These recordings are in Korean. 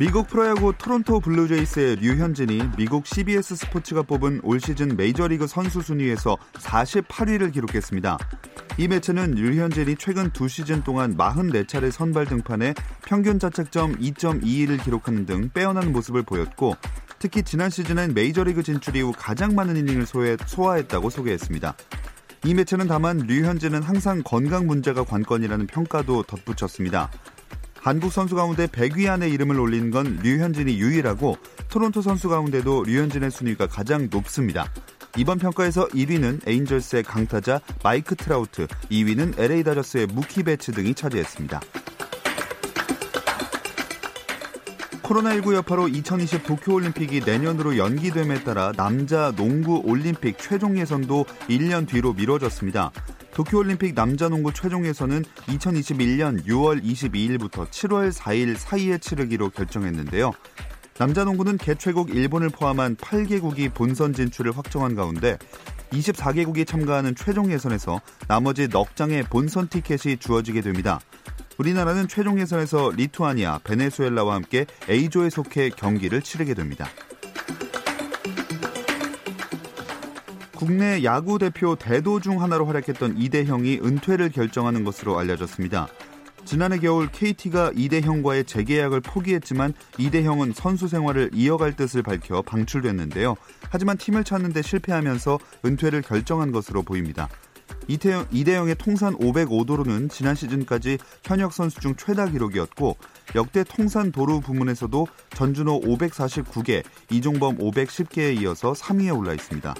미국 프로야구 토론토 블루제이스의 류현진이 미국 CBS 스포츠가 뽑은 올 시즌 메이저리그 선수 순위에서 48위를 기록했습니다. 이 매체는 류현진이 최근 두 시즌 동안 44차례 선발 등판에 평균 자책점 2.22를 기록하는 등 빼어난 모습을 보였고 특히 지난 시즌엔 메이저리그 진출 이후 가장 많은 이닝을 소화했다고 소개했습니다. 이 매체는 다만 류현진은 항상 건강 문제가 관건이라는 평가도 덧붙였습니다. 한국 선수 가운데 100위 안에 이름을 올린 건 류현진이 유일하고 토론토 선수 가운데도 류현진의 순위가 가장 높습니다. 이번 평가에서 1위는 에인절스의 강타자 마이크 트라우트, 2위는 LA 다저스의 무키 배츠 등이 차지했습니다. 코로나19 여파로 2020 도쿄올림픽이 내년으로 연기됨에 따라 남자 농구 올림픽 최종 예선도 1년 뒤로 미뤄졌습니다. 도쿄올림픽 남자농구 최종 예선은 2021년 6월 22일부터 7월 4일 사이에 치르기로 결정했는데요. 남자농구는 개최국 일본을 포함한 8개국이 본선 진출을 확정한 가운데 24개국이 참가하는 최종 예선에서 나머지 넉 장의 본선 티켓이 주어지게 됩니다. 우리나라는 최종 예선에서 리투아니아, 베네수엘라와 함께 A조에 속해 경기를 치르게 됩니다. 국내 야구 대표 대도 중 하나로 활약했던 이대형이 은퇴를 결정하는 것으로 알려졌습니다. 지난해 겨울 KT가 이대형과의 재계약을 포기했지만 이대형은 선수 생활을 이어갈 뜻을 밝혀 방출됐는데요. 하지만 팀을 찾는 데 실패하면서 은퇴를 결정한 것으로 보입니다. 이태영, 이대영의 통산 505도로는 지난 시즌까지 현역 선수 중 최다 기록이었고 역대 통산 도루 부문에서도 전준호 549개, 이종범 510개에 이어서 3위에 올라 있습니다.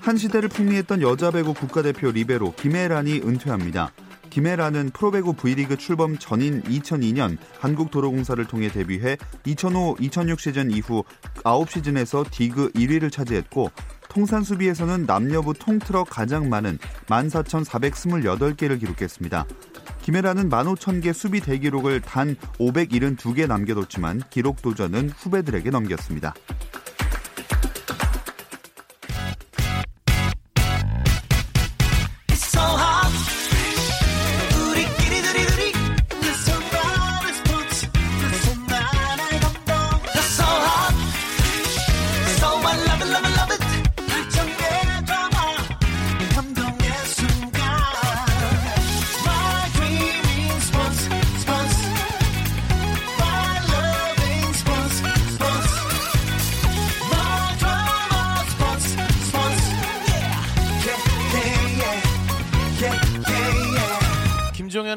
한 시대를 풍미했던 여자 배구 국가대표 리베로 김혜란이 은퇴합니다. 김혜란은 프로배구 V리그 출범 전인 2002년 한국도로공사를 통해 데뷔해 2005-2006 시즌 이후 9시즌에서 디그 1위를 차지했고 통산 수비에서는 남녀부 통틀어 가장 많은 14,428개를 기록했습니다. 김혜란은 15,000개 수비 대기록을 단 572개 남겨뒀지만 기록 도전은 후배들에게 넘겼습니다.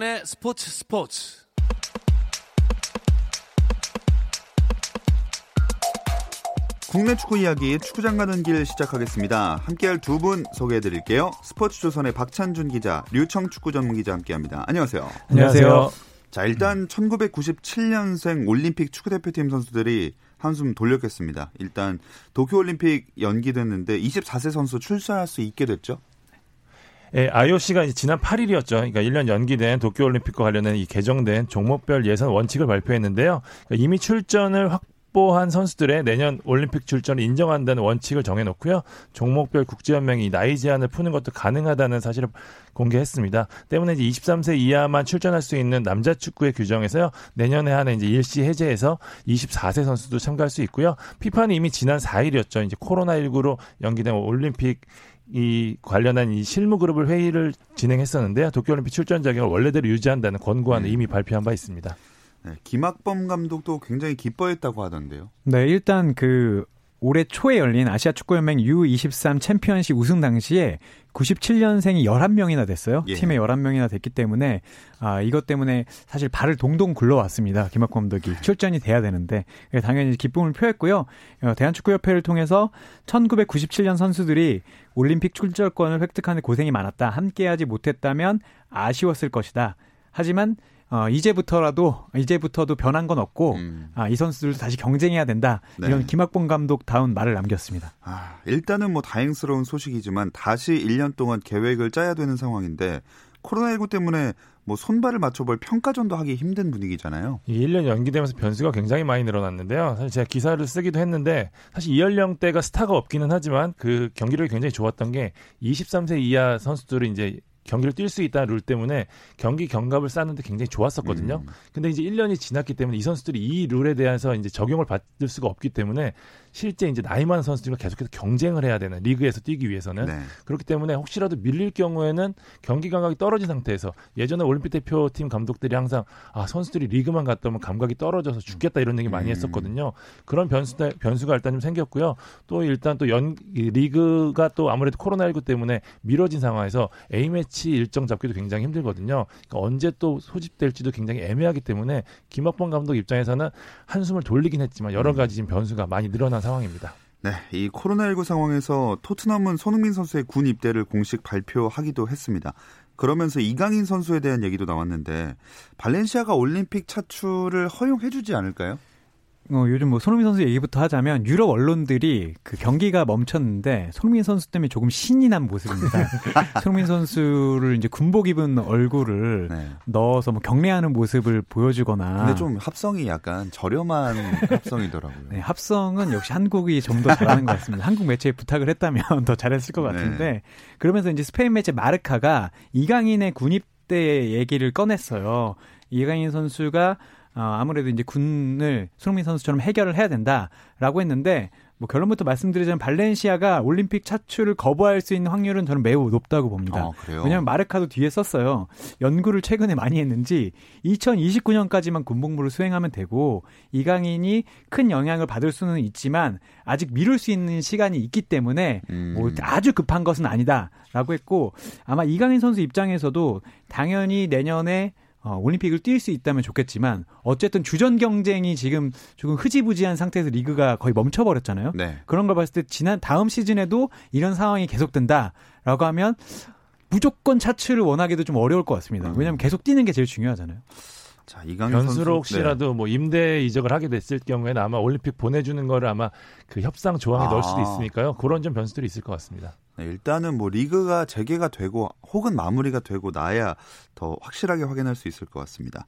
김종현의 스포츠 스포츠. 국내 축구 이야기 축구장 가는 길 시작하겠습니다. 함께할 두 분 소개해 드릴게요. 스포츠 조선의 박찬준 기자, 류청 축구 전문 기자 함께합니다. 안녕하세요. 안녕하세요. 자 일단 1997년생 올림픽 축구 대표팀 선수들이 한숨 돌렸겠습니다. 일단 도쿄 올림픽 연기됐는데 24세 선수 출전할 수 있게 됐죠. 예, IOC가 지난 8일이었죠. 그러니까 1년 연기된 도쿄올림픽과 관련된 이 개정된 종목별 예선 원칙을 발표했는데요. 그러니까 이미 출전을 확보한 선수들의 내년 올림픽 출전을 인정한다는 원칙을 정해놓고요. 종목별 국제연맹이 나이 제한을 푸는 것도 가능하다는 사실을 공개했습니다. 때문에 이제 23세 이하만 출전할 수 있는 남자 축구의 규정에서요. 내년에 하는 이제 일시 해제해서 24세 선수도 참가할 수 있고요. 피파는 이미 지난 4일이었죠. 이제 코로나19로 연기된 올림픽 이 관련한 이 실무 그룹을 회의를 진행했었는데요. 도쿄올림픽 출전 자격을 원래대로 유지한다는 권고안을 네. 이미 발표한 바 있습니다. 네, 김학범 감독도 굉장히 기뻐했다고 하던데요. 네, 일단 그 올해 초에 열린 아시아 축구연맹 U23 챔피언십 우승 당시에 97년생이 11명이나 됐어요. 예. 팀에 11명이나 됐기 때문에 아, 이것 때문에 사실 발을 동동 굴러왔습니다. 김학구 감독이 출전이 돼야 되는데 당연히 기쁨을 표했고요. 어, 대한축구협회를 통해서 1997년 선수들이 올림픽 출전권을 획득하는 고생이 많았다. 함께하지 못했다면 아쉬웠을 것이다. 하지만 어, 이제부터라도 이제부터도 변한 건 없고 음. 아, 이 선수들도 다시 경쟁해야 된다. 네. 이런 김학봉 감독 다운 말을 남겼습니다. 아, 일단은 뭐 다행스러운 소식이지만 다시 1년 동안 계획을 짜야 되는 상황인데 코로나19 때문에 뭐 손발을 맞춰볼 평가전도 하기 힘든 분위기잖아요. 이 1년 연기되면서 변수가 굉장히 많이 늘어났는데요. 사실 제가 기사를 쓰기도 했는데 사실 이 연령대가 스타가 없기는 하지만 그 경기력이 굉장히 좋았던 게 23세 이하 선수들이 이제 경기를 뛸 수 있다는 룰 때문에 경기 경갑을 쌓는데 굉장히 좋았었거든요. 음. 근데 이제 1년이 지났기 때문에 이 선수들이 이 룰에 대해서 이제 적용을 받을 수가 없기 때문에 실제 이제 나이 많은 선수들과 계속해서 경쟁을 해야 되는 리그에서 뛰기 위해서는 네. 그렇기 때문에 혹시라도 밀릴 경우에는 경기 감각이 떨어진 상태에서 예전에 올림픽 대표팀 감독들이 항상 아 선수들이 리그만 갔다 오면 감각이 떨어져서 죽겠다 이런 얘기 많이 음. 했었거든요. 그런 변수 변수가 일단 좀 생겼고요. 또 일단 또 연 리그가 또 아무래도 코로나19 때문에 미뤄진 상황에서 A 매치 일정 잡기도 굉장히 힘들거든요. 그러니까 언제 또 소집될지도 굉장히 애매하기 때문에 김학범 감독 입장에서는 한숨을 돌리긴 했지만 여러 음. 가지 지금 변수가 많이 늘어난 상황입니다. 네, 이 코로나19 상황에서 토트넘은 손흥민 선수의 군 입대를 공식 발표하기도 했습니다. 그러면서 이강인 선수에 대한 얘기도 나왔는데 발렌시아가 올림픽 차출을 허용해주지 않을까요? 어, 요즘 뭐 손흥민 선수 얘기부터 하자면 유럽 언론들이 그 경기가 멈췄는데 손흥민 선수 때문에 조금 신이 난 모습입니다. 손흥민 선수를 이제 군복 입은 얼굴을 네. 넣어서 뭐 경례하는 모습을 보여주거나. 근데 좀 합성이 약간 저렴한 합성이더라고요. 네, 합성은 역시 한국이 좀 더 잘하는 것 같습니다. 한국 매체에 부탁을 했다면 더 잘했을 것 같은데 네. 그러면서 이제 스페인 매체 마르카가 이강인의 군입대 얘기를 꺼냈어요. 이강인 선수가 어, 아무래도 이제 군을 손흥민 선수처럼 해결을 해야 된다라고 했는데 뭐 결론부터 말씀드리자면 발렌시아가 올림픽 차출을 거부할 수 있는 확률은 저는 매우 높다고 봅니다. 아, 왜냐하면 마르카도 뒤에 썼어요. 연구를 최근에 많이 했는지 2029년까지만 군복무를 수행하면 되고 이강인이 큰 영향을 받을 수는 있지만 아직 미룰 수 있는 시간이 있기 때문에 음. 뭐 아주 급한 것은 아니다라고 했고 아마 이강인 선수 입장에서도 당연히 내년에 어, 올림픽을 뛸 수 있다면 좋겠지만 어쨌든 주전 경쟁이 지금 조금 흐지부지한 상태에서 리그가 거의 멈춰버렸잖아요. 네. 그런 걸 봤을 때 지난 다음 시즌에도 이런 상황이 계속된다라고 하면 무조건 차출을 원하기도 좀 어려울 것 같습니다. 음. 왜냐하면 계속 뛰는 게 제일 중요하잖아요. 자, 이강인 변수로 혹시라도 네. 뭐 임대 이적을 하게 됐을 경우에는 아마 올림픽 보내주는 거를 아마 그 협상 조항에 아. 넣을 수도 있으니까요. 그런 좀 변수들이 있을 것 같습니다. 네, 일단은 뭐 리그가 재개가 되고 혹은 마무리가 되고 나야 더 확실하게 확인할 수 있을 것 같습니다.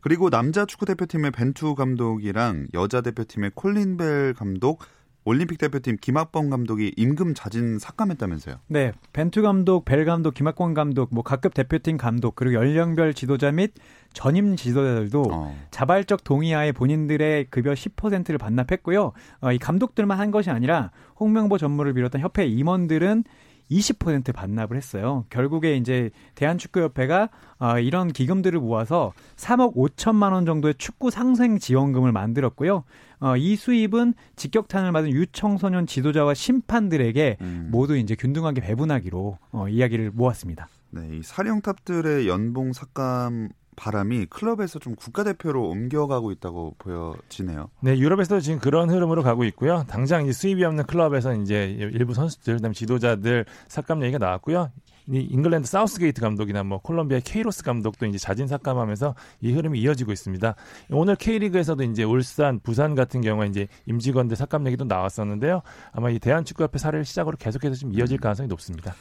그리고 남자 축구 대표팀의 벤투 감독이랑 여자 대표팀의 콜린 벨 감독 올림픽 대표팀 김학범 감독이 임금 자진 삭감했다면서요? 네, 벤투 감독, 벨 감독, 김학범 감독, 뭐 각급 대표팀 감독 그리고 연령별 지도자 및 전임 지도자들도 어. 자발적 동의하에 본인들의 급여 10%를 반납했고요. 어, 이 감독들만 한 것이 아니라 홍명보 전무를 비롯한 협회 임원들은 20% 반납을 했어요. 결국에 이제 대한축구협회가 어, 이런 기금들을 모아서 3억 5천만 원 정도의 축구 상생 지원금을 만들었고요. 어, 이 수입은 직격탄을 맞은 유청소년 지도자와 심판들에게 음. 모두 이제 균등하게 배분하기로 어, 이야기를 모았습니다. 네, 이 사령탑들의 연봉 삭감 바람이 클럽에서 좀 국가대표로 옮겨가고 있다고 보여지네요. 네, 유럽에서도 지금 그런 흐름으로 가고 있고요. 당장 이제 수입이 없는 클럽에서 이제 일부 선수들, 그다음에 지도자들 삭감 얘기가 나왔고요. 이 잉글랜드 사우스게이트 감독이나 뭐 콜롬비아 케이로스 감독도 이제 자진 삭감하면서 이 흐름이 이어지고 있습니다. 오늘 K리그에서도 이제 울산, 부산 같은 경우에 이제 임직원들 삭감 얘기도 나왔었는데요. 아마 이 대한축구협회 사례를 시작으로 계속해서 좀 이어질 가능성이 높습니다.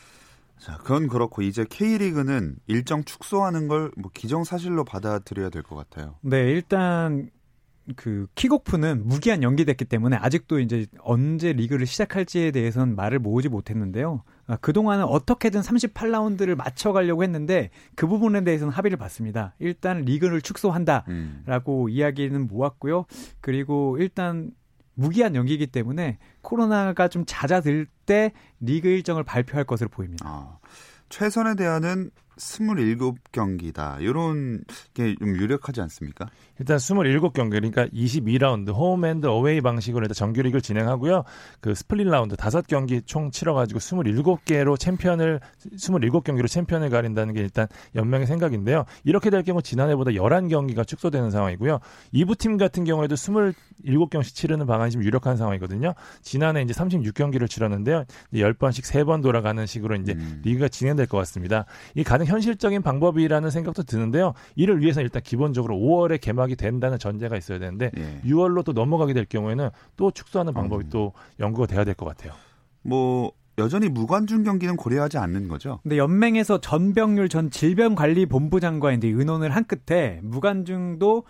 자, 그건 그렇고 이제 K리그는 일정 축소하는 걸 뭐 기정사실로 받아들여야 될 것 같아요. 네, 일단 그 킥오프는 무기한 연기됐기 때문에 아직도 이제 언제 리그를 시작할지에 대해서는 말을 모으지 못했는데요. 아, 그동안은 어떻게든 38라운드를 맞춰가려고 했는데 그 부분에 대해서는 합의를 봤습니다. 일단 리그를 축소한다라고 음. 이야기는 모았고요. 그리고 일단 무기한 연기이기 때문에 코로나가 좀 잦아들 때 리그 일정을 발표할 것으로 보입니다. 아, 최선의 대안은 27경기다. 이런 게 좀 유력하지 않습니까? 일단 27경기 그러니까 22라운드 홈앤드 어웨이 방식으로 일단 정규리그를 진행하고요. 그 스플릿 라운드 5경기 총 치러 가지고 27개로 챔피언을 27경기로 챔피언을 가린다는 게 일단 연맹의 생각인데요. 이렇게 될 경우 지난해보다 11경기가 축소되는 상황이고요. 2부 팀 같은 경우에도 27경씩 치르는 방안이 좀 유력한 상황이거든요. 지난해 이제 36경기를 치렀는데요. 10번씩 3번 돌아가는 식으로 이제 음. 리그가 진행될 것 같습니다. 이 가능 현실적인 방법이라는 생각도 드는데요. 이를 위해서 일단 기본적으로 5월에 개막이 된다는 전제가 있어야 되는데 예. 6월로 또 넘어가게 될 경우에는 또 축소하는 방법이 음. 또 연구가 돼야 될 것 같아요. 뭐 여전히 무관중 경기는 고려하지 않는 거죠. 근데 연맹에서 전병률 전 질병관리본부장과인데 의논을 한 끝에 무관중도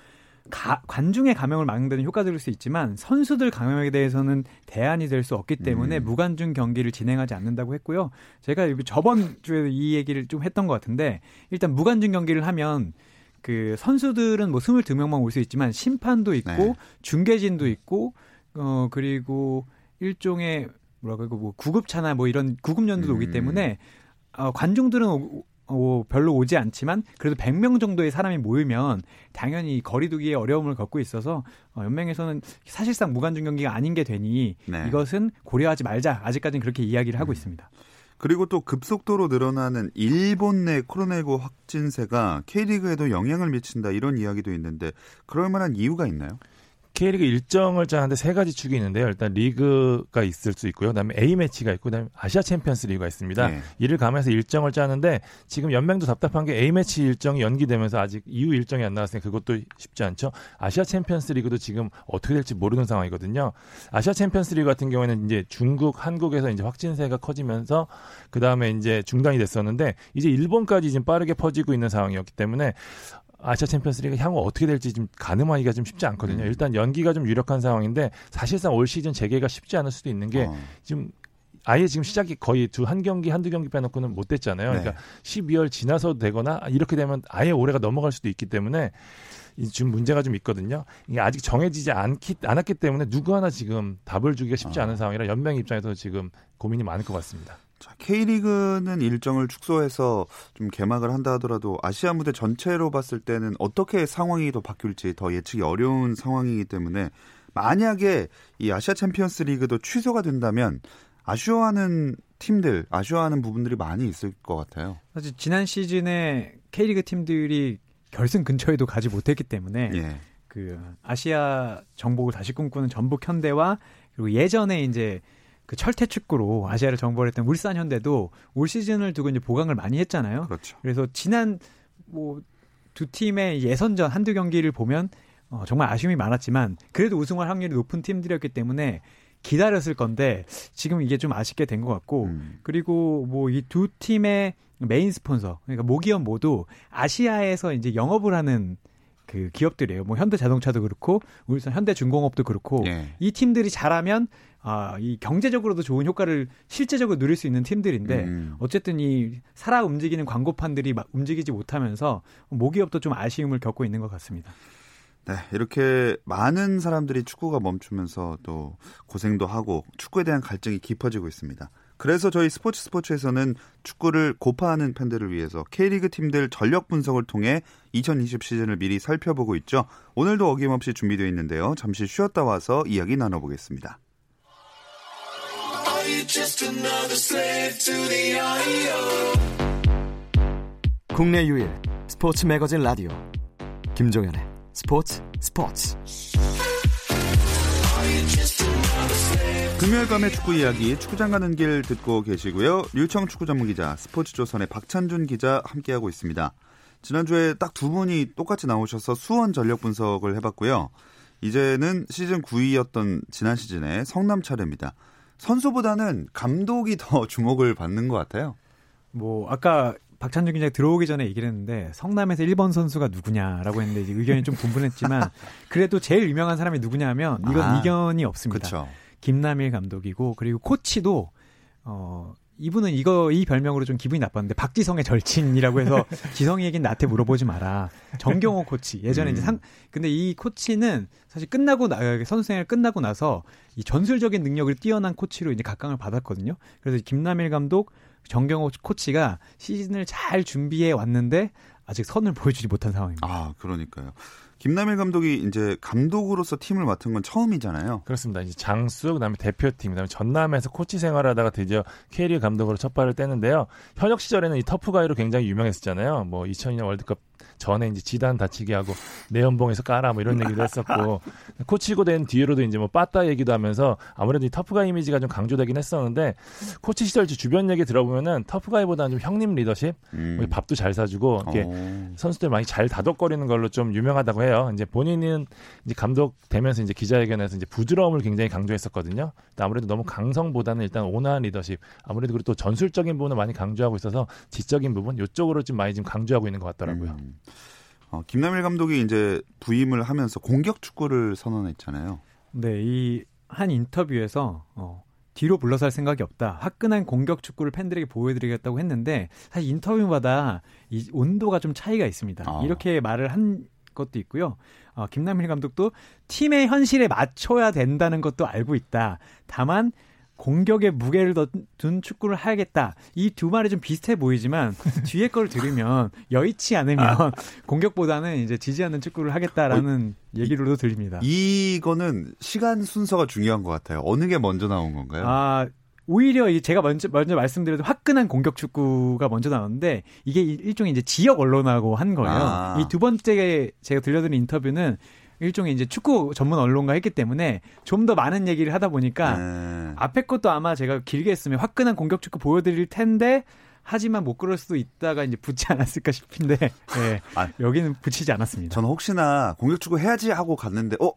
가, 관중의 감염을 막는 데는 효과적일 수 있지만 선수들 감염에 대해서는 대안이 될 수 없기 때문에 음. 무관중 경기를 진행하지 않는다고 했고요. 제가 저번 주에 이 얘기를 좀 했던 것 같은데 일단 무관중 경기를 하면 그 선수들은 뭐 22명만 올 수 있지만 심판도 있고 네. 중계진도 있고 어 그리고 일종의 뭐랄까 뭐 구급차나 뭐 이런 구급연도 음. 오기 때문에 어 관중들은 어, 별로 오지 않지만 그래도 100명 정도의 사람이 모이면 당연히 거리두기에 어려움을 겪고 있어서 어, 연맹에서는 사실상 무관중 경기가 아닌 게 되니 네. 이것은 고려하지 말자. 아직까지는 그렇게 이야기를 하고 음. 있습니다. 그리고 또 급속도로 늘어나는 일본 내 코로나19 확진세가 K리그에도 영향을 미친다 이런 이야기도 있는데 그럴 만한 이유가 있나요? K리그 일정을 짜는데 세 가지 축이 있는데요. 일단 리그가 있을 수 있고요. 그다음에 A 매치가 있고 그다음에 아시아 챔피언스 리그가 있습니다. 네. 이를 감해서 일정을 짜는데 지금 연맹도 답답한 게 A 매치 일정이 연기되면서 아직 이후 일정이 안 나왔으니 그것도 쉽지 않죠. 아시아 챔피언스 리그도 지금 어떻게 될지 모르는 상황이거든요. 아시아 챔피언스 리그 같은 경우에는 이제 중국, 한국에서 이제 확진세가 커지면서 그다음에 이제 중단이 됐었는데 이제 일본까지 지금 빠르게 퍼지고 있는 상황이었기 때문에 아시아 챔피언스리그 향후 어떻게 될지 좀 가늠하기가 좀 쉽지 않거든요. 음. 일단 연기가 좀 유력한 상황인데 사실상 올 시즌 재개가 쉽지 않을 수도 있는 게 어. 지금 아예 지금 시작이 거의 두 한 경기 한두 경기 빼놓고는 못 됐잖아요. 그러니까 네. 12월 지나서 되거나 이렇게 되면 아예 올해가 넘어갈 수도 있기 때문에 지금 문제가 좀 있거든요. 이게 아직 정해지지 않기, 않았기 때문에 누구 하나 지금 답을 주기가 쉽지 어. 않은 상황이라 연맹 입장에서 지금 고민이 많을 것 같습니다. 자, K리그는 일정을 축소해서 좀 개막을 한다 하더라도 아시아 무대 전체로 봤을 때는 어떻게 상황이 더 바뀔지 더 예측이 어려운 상황이기 때문에 만약에 이 아시아 챔피언스 리그도 취소가 된다면 아쉬워하는 팀들, 아쉬워하는 부분들이 많이 있을 것 같아요. 사실 지난 시즌에 K리그 팀들이 결승 근처에도 가지 못했기 때문에 예. 그 아시아 정복을 다시 꿈꾸는 전북 현대와 그리고 예전에 이제 그 철퇴 축구로 아시아를 정벌 했던 울산 현대도 올 시즌을 두고 이제 보강을 많이 했잖아요. 그렇죠. 그래서 지난 뭐 두 팀의 예선전 한두 경기를 보면 어, 정말 아쉬움이 많았지만 그래도 우승할 확률이 높은 팀들이었기 때문에 기다렸을 건데 지금 이게 좀 아쉽게 된 것 같고 음. 그리고 뭐 이 두 팀의 메인 스폰서 그러니까 모기업 모두 아시아에서 이제 영업을 하는 그 기업들이에요. 뭐 현대 자동차도 그렇고 울산 현대 중공업도 그렇고 예. 이 팀들이 잘하면 아, 이 경제적으로도 좋은 효과를 실제적으로 누릴 수 있는 팀들인데 음. 어쨌든 이 살아 움직이는 광고판들이 막 움직이지 못하면서 모기업도 좀 아쉬움을 겪고 있는 것 같습니다. 네, 이렇게 많은 사람들이 축구가 멈추면서 또 고생도 하고 축구에 대한 갈증이 깊어지고 있습니다. 그래서 저희 스포츠 스포츠에서는 축구를 고파하는 팬들을 위해서 K리그 팀들 전력 분석을 통해 2020 시즌을 미리 살펴보고 있죠. 오늘도 어김없이 준비되어 있는데요. 잠시 쉬었다 와서 이야기 나눠보겠습니다. 국내 유일 스포츠 매거진 라디오 김종현의 스포츠 스포츠 금요일 밤의 축구 이야기 축구장 가는 길 듣고 계시고요. 류청 축구 전문 기자 스포츠조선의 박찬준 기자 함께하고 있습니다. 지난주에 딱 두 분이 똑같이 나오셔서 수원 전력 분석을 해봤고요. 이제는 시즌 9위였던 지난 시즌의 성남 차례입니다. 선수보다는 감독이 더 주목을 받는 것 같아요. 뭐 아까 박찬준 기자 들어오기 전에 얘기를 했는데 성남에서 1번 선수가 누구냐라고 했는데 이제 의견이 좀 분분했지만 그래도 제일 유명한 사람이 누구냐 하면 이건 아, 이견이 없습니다. 그쵸. 김남일 감독이고 그리고 코치도 어 이분은 이거 이 별명으로 좀 기분이 나빴는데 박지성의 절친이라고 해서 지성이 얘기는 나한테 물어보지 마라. 정경호 코치 예전에 음. 이제 상 근데 이 코치는 사실 끝나고 나 선수 생활 끝나고 나서 이 전술적인 능력을 뛰어난 코치로 이제 각광을 받았거든요. 그래서 김남일 감독 정경호 코치가 시즌을 잘 준비해 왔는데 아직 선을 보여주지 못한 상황입니다. 아, 그러니까요. 김남일 감독이 이제 감독으로서 팀을 맡은 건 처음이잖아요. 그렇습니다. 이제 장수, 그다음에 대표팀, 그다음에 전남에서 코치 생활하다가 드디어 K리그 감독으로 첫 발을 떼는데요. 현역 시절에는 이 터프가이로 굉장히 유명했었잖아요. 뭐 2002년 월드컵 전에 이제 지단 다치게 하고 내 연봉에서 까라 뭐 이런 얘기도 했었고 코치고 된 뒤로도 이제 뭐 빠따 얘기도 하면서 아무래도 이 터프가 이미지가 좀 강조되긴 했었는데 코치 시절 주변 얘기 들어보면은 터프가이보다는 좀 형님 리더십, 음. 뭐 밥도 잘 사주고 이렇게 어. 선수들 많이 잘 다독거리는 걸로 좀 유명하다고 해요. 이제 본인은 이제 감독 되면서 이제 기자회견에서 이제 부드러움을 굉장히 강조했었거든요. 아무래도 너무 강성보다는 일단 온화한 리더십, 아무래도 그리고 또 전술적인 부분을 많이 강조하고 있어서 지적인 부분 이쪽으로 좀 많이 지금 강조하고 있는 것 같더라고요. 음. 어, 김남일 감독이 이제 부임을 하면서 공격 축구를 선언했잖아요. 네, 이 한 인터뷰에서 어, 뒤로 물러설 생각이 없다. 화끈한 공격 축구를 팬들에게 보여드리겠다고 했는데 사실 인터뷰마다 이 온도가 좀 차이가 있습니다. 아. 이렇게 말을 한 것도 있고요. 어, 김남일 감독도 팀의 현실에 맞춰야 된다는 것도 알고 있다. 다만 공격에 무게를 더둔 축구를 하겠다. 이 두 말이 좀 비슷해 보이지만 뒤에 걸 들으면 여의치 않으면 공격보다는 이제 지지 않는 축구를 하겠다라는 얘기로도 들립니다. 이거는 시간 순서가 중요한 것 같아요. 어느 게 먼저 나온 건가요? 아, 오히려 이 제가 먼저 먼저 말씀드려도 화끈한 공격 축구가 먼저 나오는데 이게 일- 일종의 이제 지역 언론하고 한 거예요. 아. 이두 번째 제가 들려드린 인터뷰는 일종의 이제 축구 전문 언론과 했기 때문에 좀 더 많은 얘기를 하다 보니까 네. 앞에 것도 아마 제가 길게 했으면 화끈한 공격 축구 보여드릴 텐데 하지만 못 그럴 수도 있다가 이제 붙지 않았을까 싶은데 예, 아. 여기는 붙이지 않았습니다. 저는 혹시나 공격 축구 해야지 하고 갔는데 어?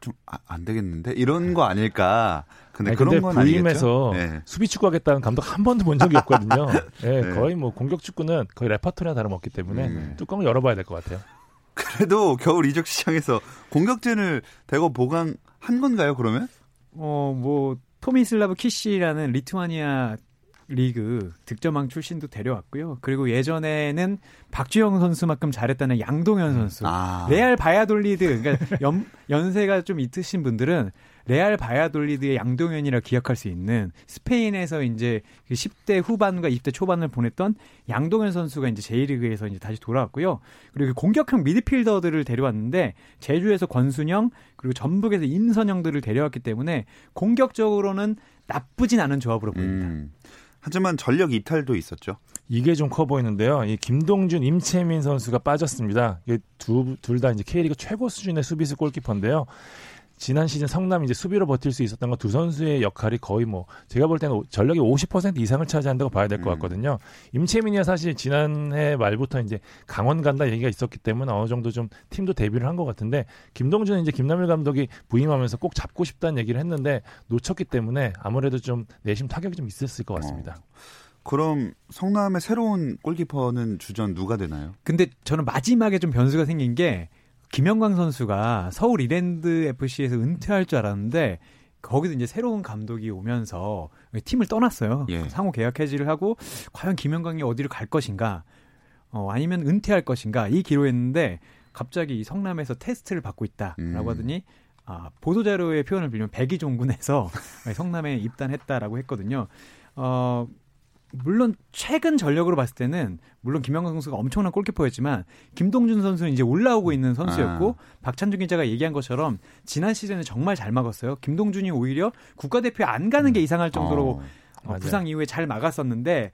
좀 안 되겠는데 이런 거 아닐까. 근데 아니, 그런 근데 건 부임해서 아니겠죠. 네. 수비 축구 하겠다는 감독 한 번도 본 적이 없거든요. 예, 네. 거의 뭐 공격 축구는 거의 레퍼토리나 다름없기 때문에 음. 뚜껑을 열어봐야 될 것 같아요. 그래도 겨울 이적 시장에서 공격진을 대거 보강한 건가요? 그러면? 어, 뭐, 토미슬라브 키시라는 리투아니아 리그 득점왕 출신도 데려왔고요. 그리고 예전에는 박주영 선수만큼 잘했다는 양동현 선수. 아. 레알 바야돌리드, 그러니까 연, 연세가 좀 있으신 분들은 레알 바야돌리드의 양동현이라 기억할 수 있는 스페인에서 이제 그 10대 후반과 20대 초반을 보냈던 양동현 선수가 이제 J리그에서 이제 다시 돌아왔고요. 그리고 그 공격형 미드필더들을 데려왔는데 제주에서 권순영 그리고 전북에서 임선영들을 데려왔기 때문에 공격적으로는 나쁘진 않은 조합으로 보입니다. 음. 하지만 전력 이탈도 있었죠. 이게 좀 커 보이는데요. 이 김동준, 임채민 선수가 빠졌습니다. 두둘 다 이제 K리그 최고 수준의 수비수 골키퍼인데요. 지난 시즌 성남 이제 수비로 버틸 수 있었던 건 두 선수의 역할이 거의 뭐 제가 볼 때는 전력의 50% 이상을 차지한다고 봐야 될것 음. 같거든요. 임채민이야 사실 지난해 말부터 이제 강원 간다 얘기가 있었기 때문에 어느 정도 좀 팀도 데뷔를 한 것 같은데 김동준은 이제 김남일 감독이 부임하면서 꼭 잡고 싶다는 얘기를 했는데 놓쳤기 때문에 아무래도 좀 내심 타격이 좀 있었을 것 같습니다. 그럼 성남의 새로운 골키퍼는 주전 누가 되나요? 근데 저는 마지막에 좀 변수가 생긴 게 김영광 선수가 서울 이랜드 FC에서 은퇴할 줄 알았는데 거기도 이제 새로운 감독이 오면서 팀을 떠났어요. 예. 상호 계약 해지를 하고 과연 김영광이 어디로 갈 것인가, 어, 아니면 은퇴할 것인가 이 기로했는데 갑자기 이 성남에서 테스트를 받고 있다라고 음. 하더니 아, 보도 자료의 표현을 빌면 백이종군에서 성남에 입단했다라고 했거든요. 어, 물론 최근 전력으로 봤을 때는 물론 김영광 선수가 엄청난 골키퍼였지만 김동준 선수는 이제 올라오고 있는 선수였고 아. 박찬준 기자가 얘기한 것처럼 지난 시즌에 정말 잘 막았어요. 김동준이 오히려 국가대표에 안 가는 게 이상할 정도로 어. 어. 부상 이후에 잘 막았었는데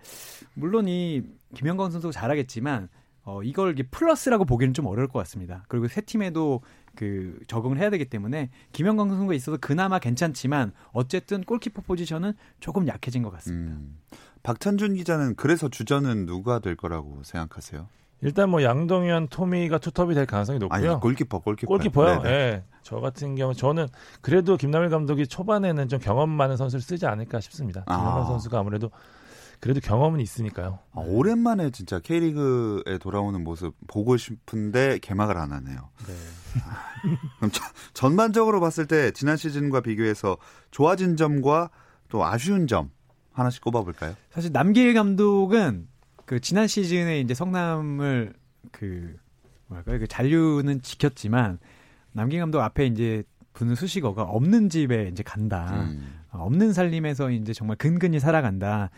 물론 이 김영광 선수가 잘하겠지만 어, 이걸 이게 플러스라고 보기는 좀 어려울 것 같습니다. 그리고 새 팀에도 그 적응을 해야 되기 때문에 김영광 선수가 있어서 그나마 괜찮지만 어쨌든 골키퍼 포지션은 조금 약해진 것 같습니다. 음. 박찬준 기자는 그래서 주전은 누가 될 거라고 생각하세요? 일단 뭐 양동현, 토미가 투톱이 될 가능성이 높고요. 아니 골키퍼 골키퍼 골키퍼요. 네네. 예. 저 같은 경우 저는 그래도 김남일 감독이 초반에는 좀 경험 많은 선수를 쓰지 않을까 싶습니다. 아. 김남일 선수가 아무래도 그래도 경험은 있으니까요. 아, 오랜만에 진짜 K리그에 돌아오는 모습 보고 싶은데 개막을 안 하네요. 아, 그럼 저- 전반적으로 봤을 때 지난 시즌과 비교해서 좋아진 점과 또 아쉬운 점 하나씩 꼽아볼까요? 사실 남길 감독은 그 지난 시즌에 이제 성남을 그 뭐랄까요 그 잔류는 지켰지만 남길 감독 앞에 이제 부는 수식어가 없는 집에 이제 간다. 음. 어, 없는 살림에서 이제 정말 근근히 살아간다.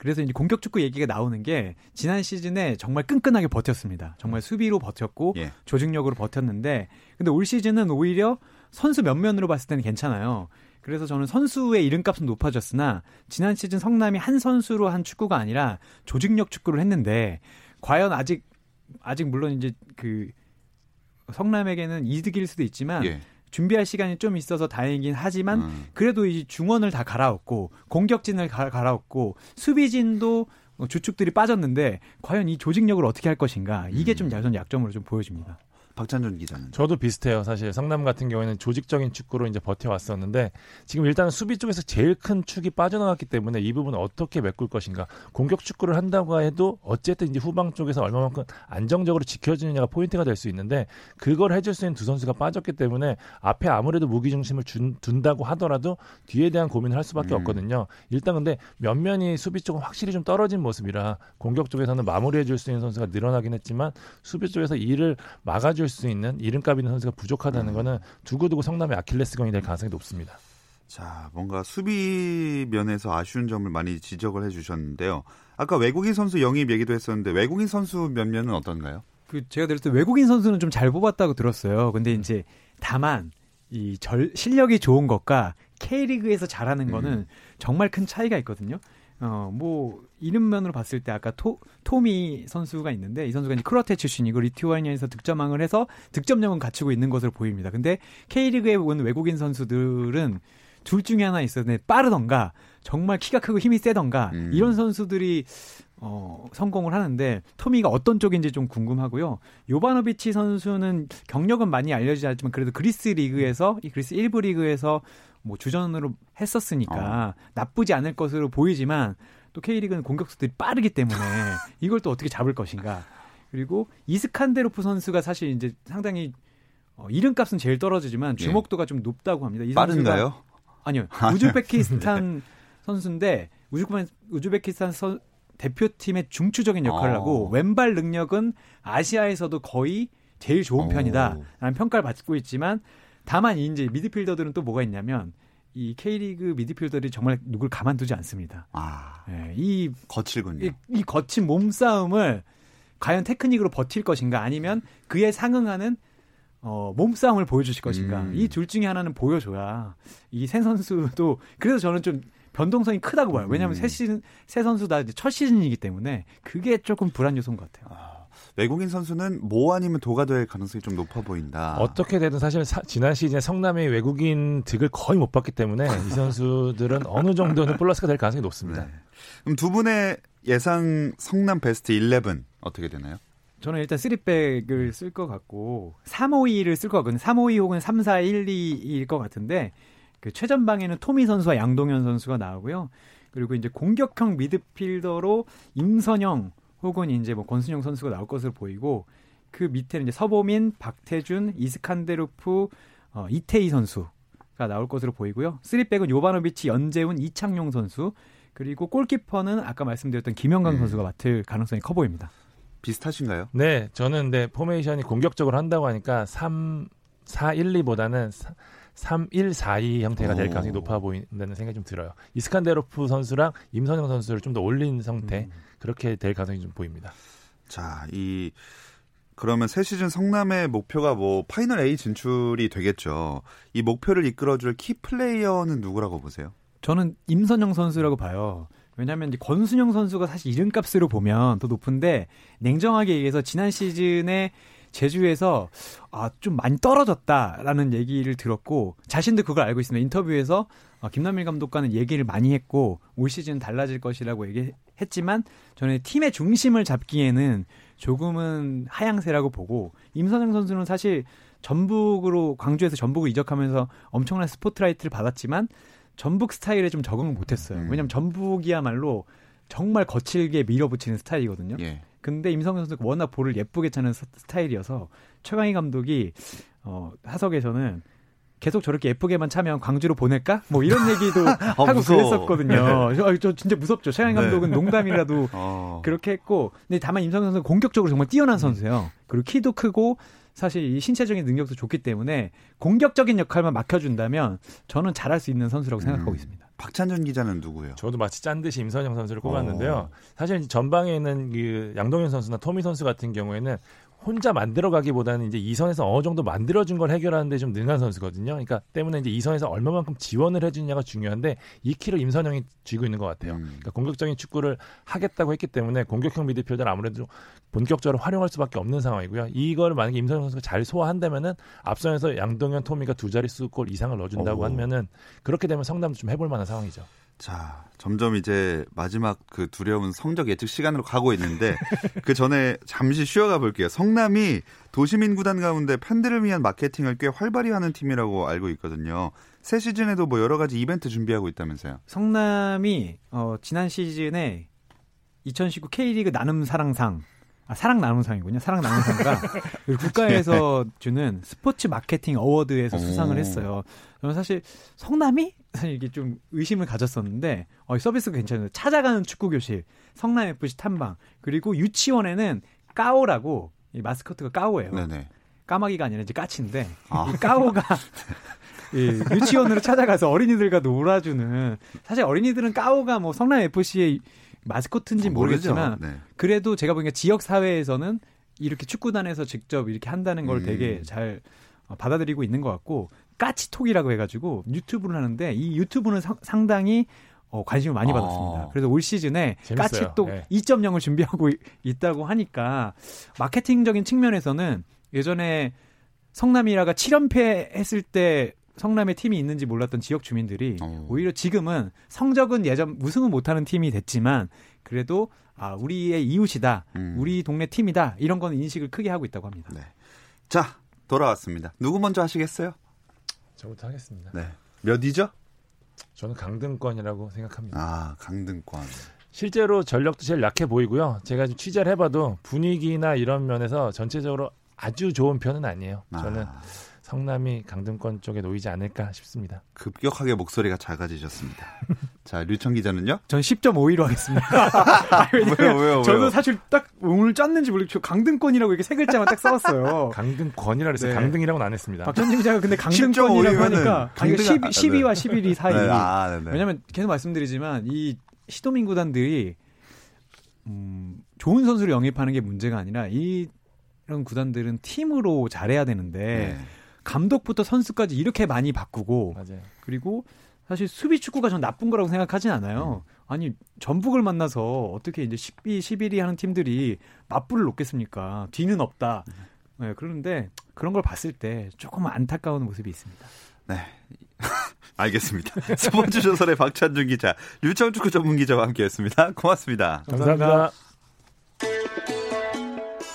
그래서 이제 공격 축구 얘기가 나오는 게 지난 시즌에 정말 끈끈하게 버텼습니다. 정말 수비로 버텼고 예. 조직력으로 버텼는데 근데 올 시즌은 오히려 선수 면면으로 봤을 때는 괜찮아요. 그래서 저는 선수의 이름값은 높아졌으나 지난 시즌 성남이 한 선수로 한 축구가 아니라 조직력 축구를 했는데 과연 아직 아직 물론 이제 그 성남에게는 이득일 수도 있지만 예. 준비할 시간이 좀 있어서 다행이긴 하지만 음. 그래도 이 중원을 다 갈아엎고 공격진을 가, 갈아엎고 수비진도 주축들이 빠졌는데 과연 이 조직력을 어떻게 할 것인가 이게 좀 야전 약점으로 좀 보여집니다. 박찬준 기자는. 저도 비슷해요. 사실 성남 같은 경우에는 조직적인 축구로 이제 버텨왔었는데 지금 일단은 수비 쪽에서 제일 큰 축이 빠져나갔기 때문에 이 부분을 어떻게 메꿀 것인가. 공격 축구를 한다고 해도 어쨌든 이제 후방 쪽에서 얼마만큼 안정적으로 지켜주느냐가 포인트가 될 수 있는데 그걸 해줄 수 있는 두 선수가 빠졌기 때문에 앞에 아무래도 무기 중심을 준, 둔다고 하더라도 뒤에 대한 고민을 할 수밖에 음. 없거든요. 일단 근데 면면이 수비 쪽은 확실히 좀 떨어진 모습이라 공격 쪽에서는 마무리해줄 수 있는 선수가 늘어나긴 했지만 수비 쪽에서 이를 막아 줄 수 있는 이름값 있는 선수가 부족하다는 음. 거는 두고두고 성남의 아킬레스건이 될 가능성이 높습니다. 자, 뭔가 수비 면에서 아쉬운 점을 많이 지적을 해주셨는데요. 아까 외국인 선수 영입 얘기도 했었는데 외국인 선수 몇 면은 어떤가요? 그 제가 들을 때 외국인 선수는 좀 잘 뽑았다고 들었어요. 근데 이제 다만 이 절, 실력이 좋은 것과 K리그에서 잘하는 음. 거는 정말 큰 차이가 있거든요. 어, 뭐, 이름면으로 봤을 때 아까 토, 토미 선수가 있는데 이 선수가 이제 크로아티아 출신이고 리투아니아에서 득점왕을 해서 득점력은 갖추고 있는 것으로 보입니다. 근데 K리그에 온 외국인 선수들은 둘 중에 하나 있었는데 빠르던가 정말 키가 크고 힘이 세던가 음. 이런 선수들이 어, 성공을 하는데 토미가 어떤 쪽인지 좀 궁금하고요. 요바노비치 선수는 경력은 많이 알려지지 않지만 그래도 그리스 리그에서 이 그리스 1부 리그에서 뭐 주전으로 했었으니까 나쁘지 않을 것으로 보이지만 또 K리그는 공격수들이 빠르기 때문에 이걸 또 어떻게 잡을 것인가. 그리고 이스칸데로프 선수가 사실 이제 상당히 어, 이름값은 제일 떨어지지만 예. 주목도가 좀 높다고 합니다. 이 빠른가요? 아니요. 우즈베키스탄 선수인데 우즈베, 우즈베키스탄 선- 대표팀의 중추적인 역할을 어. 하고 왼발 능력은 아시아에서도 거의 제일 좋은 오. 편이다라는 평가를 받고 있지만 다만 이제 미드필더들은 또 뭐가 있냐면 이 K리그 미드필더들이 정말 누굴 가만두지 않습니다. 아, 예, 이, 거칠군요. 이, 이 거친 몸싸움을 과연 테크닉으로 버틸 것인가 아니면 그에 상응하는 어, 몸싸움을 보여주실 것인가. 음. 이둘 중에 하나는 보여줘야 이 새 선수도 그래서 저는 좀 변동성이 크다고 봐요. 왜냐하면 음. 새 시즌 새 선수 다 첫 시즌이기 때문에 그게 조금 불안 요소인 것 같아요. 아, 외국인 선수는 모 아니면 도가 될 가능성이 좀 높아 보인다. 어떻게 되든 사실 사- 지난 시즌에 성남의 외국인 득을 거의 못 봤기 때문에 이 선수들은 어느 정도는 플러스가 될 가능성이 높습니다. 네. 그럼 두 분의 예상 성남 베스트 11 어떻게 되나요? 저는 일단 3백을 쓸 것 같고 352를 쓸 것 같거든요. 352 혹은 3412일 것 같은데 그 최전방에는 토미 선수와 양동현 선수가 나오고요. 그리고 이제 공격형 미드필더로 임선영 혹은 이제 뭐 권순형 선수가 나올 것으로 보이고 그 밑에는 이제 서보민, 박태준, 이스칸데로프, 어, 이태희 선수가 나올 것으로 보이고요. 3백은 요바노비치, 연제운, 이창용 선수 그리고 골키퍼는 아까 말씀드렸던 김영광 음. 선수가 맡을 가능성이 커 보입니다. 비슷하신가요? 네, 저는 네, 포메이션이 공격적으로 한다고 하니까 3 4 1 2보다는 3 1 4 2 형태가 될 오. 가능성이 높아 보인다는 생각이 좀 들어요. 이스칸데로프 선수랑 임선영 선수를 좀 더 올린 상태 음. 그렇게 될 가능성이 좀 보입니다. 자, 이 그러면 새 시즌 성남의 목표가 뭐 파이널 A 진출이 되겠죠. 이 목표를 이끌어줄 키 플레이어는 누구라고 보세요? 저는 임선영 선수라고 봐요. 왜냐하면 이제 권순형 선수가 사실 이름값으로 보면 더 높은데 냉정하게 얘기해서 지난 시즌에 제주에서 아, 좀 많이 떨어졌다라는 얘기를 들었고 자신도 그걸 알고 있습니다. 인터뷰에서 아, 김남일 감독과는 얘기를 많이 했고 올 시즌 달라질 것이라고 얘기 했지만 저는 팀의 중심을 잡기에는 조금은 하향세라고 보고 임선영 선수는 사실 전북으로 광주에서 전북을 이적하면서 엄청난 스포트라이트를 받았지만 전북 스타일에 좀 적응을 못했어요. 음. 왜냐하면 전북이야말로 정말 거칠게 밀어붙이는 스타일이거든요. 예. 근데 임성현 선수가 워낙 볼을 예쁘게 차는 스- 스타일이어서 최강희 감독이 어, 하석에서는 계속 저렇게 예쁘게만 차면 광주로 보낼까? 뭐 이런 얘기도 하고 아, 무서워. 그랬었거든요. 저, 저 진짜 무섭죠. 최강희 네. 감독은 농담이라도 어. 그렇게 했고, 근데 다만 임성현 선수는 공격적으로 정말 뛰어난 선수예요. 그리고 키도 크고 사실 이 신체적인 능력도 좋기 때문에 공격적인 역할만 맡겨준다면 저는 잘할 수 있는 선수라고 생각하고 음. 있습니다. 박찬준 기자는 누구예요? 저도 마치 짠 듯이 임선영 선수를 어. 꼽았는데요. 사실 전방에 있는 그 양동현 선수나 토미 선수 같은 경우에는 혼자 만들어가기보다는 이제 이 선에서 어느 정도 만들어준 걸 해결하는데 좀 능한 선수거든요. 그러니까 때문에 이제 이 선에서 얼마만큼 지원을 해주냐가 중요한데 이 키를 임선영이 쥐고 있는 것 같아요. 음. 그러니까 공격적인 축구를 하겠다고 했기 때문에 공격형 미드필더를 아무래도 본격적으로 활용할 수밖에 없는 상황이고요. 이거를 만약에 임선영 선수가 잘 소화한다면은 앞선에서 양동현, 토미가 두 자릿수 골 이상을 넣어준다고 오. 하면은 그렇게 되면 성남도 좀 해볼 만한 상황이죠. 자, 점점 이제 마지막 그 두려운 성적 예측 시간으로 가고 있는데 그 전에 잠시 쉬어가 볼게요. 성남이 도시민 구단 가운데 팬들을 위한 마케팅을 꽤 활발히 하는 팀이라고 알고 있거든요. 새 시즌에도 뭐 여러 가지 이벤트 준비하고 있다면서요. 성남이 어, 지난 시즌에 2019 K리그 나눔 사랑상 아, 사랑 나눔상이군요. 사랑 나눔상과 국가에서 주는 스포츠 마케팅 어워드에서 오. 수상을 했어요. 저는 사실 성남이 사실 이게 좀 의심을 가졌었는데 어, 이 서비스가 괜찮아요. 찾아가는 축구 교실, 성남 FC 탐방 그리고 유치원에는 까오라고 이 마스코트가 까오예요. 네네. 까마귀가 아니라 이제 까치인데 아. 이 까오가 이 유치원으로 찾아가서 어린이들과 놀아주는 사실 어린이들은 까오가 뭐 성남 FC의 마스코트인지 아, 모르겠지만. 네. 그래도 제가 보기엔 지역 사회에서는 이렇게 축구단에서 직접 이렇게 한다는 걸 음. 되게 잘 어, 받아들이고 있는 것 같고 까치톡이라고 해가지고 유튜브를 하는데 이 유튜브는 상, 상당히 어, 관심을 많이 아. 받았습니다. 그래서 올 시즌에. 까치톡 네. 2.0을 준비하고 이- 있다고 하니까 마케팅적인 측면에서는 예전에 성남이라가 7연패 했을 때 성남의 팀이 있는지 몰랐던 지역 주민들이 어. 오히려 지금은 성적은 예전 우승은 못하는 팀이 됐지만 그래도 아 우리의 이웃이다, 음. 우리 동네 팀이다 이런 거는 인식을 크게 하고 있다고 합니다. 네. 자, 돌아왔습니다. 누구 먼저 하시겠어요? 저부터 하겠습니다. 네. 몇이죠? 저는 강등권이라고 생각합니다. 아, 강등권. 실제로 전력도 제일 약해 보이고요. 제가 좀 취재를 해봐도 분위기나 이런 면에서 전체적으로 아주 좋은 편은 아니에요. 저는 아, 성남이 강등권 쪽에 놓이지 않을까 싶습니다. 급격하게 목소리가 작아지셨습니다. 자, 류청 기자는요? 전 10.5위로 하겠습니다. 아니, 왜요, 왜요, 저도 왜요? 사실 딱 오늘 짰는지 모르겠고 저 강등권이라고 이렇게 세 글자만 딱 써왔어요. 강등권이라 그랬어요. 네. 강등이라고는 안 했습니다. 박현진 기자가 근데 10.5 강등권이라고 하니까 강등- 10, 아, 12와 11이 사이. 네, 아, 네네. 왜냐면 계속 말씀드리지만 이 시도민 구단들이 음, 좋은 선수를 영입하는 게 문제가 아니라 이 이런 구단들은 팀으로 잘해야 되는데 네. 감독부터 선수까지 이렇게 많이 바꾸고 맞아요. 그리고 사실 수비 축구가 전 나쁜 거라고 생각하진 않아요. 아니 전북을 만나서 어떻게 이제 12, 11위 하는 팀들이 맞불을 놓겠습니까? 뒤는 없다. 네, 그런데 그런 걸 봤을 때 조금 안타까운 모습이 있습니다. 네. 알겠습니다. 스포츠 조선의 박찬준 기자, 류청 축구 전문 기자와 함께했습니다. 고맙습니다. 감사합니다.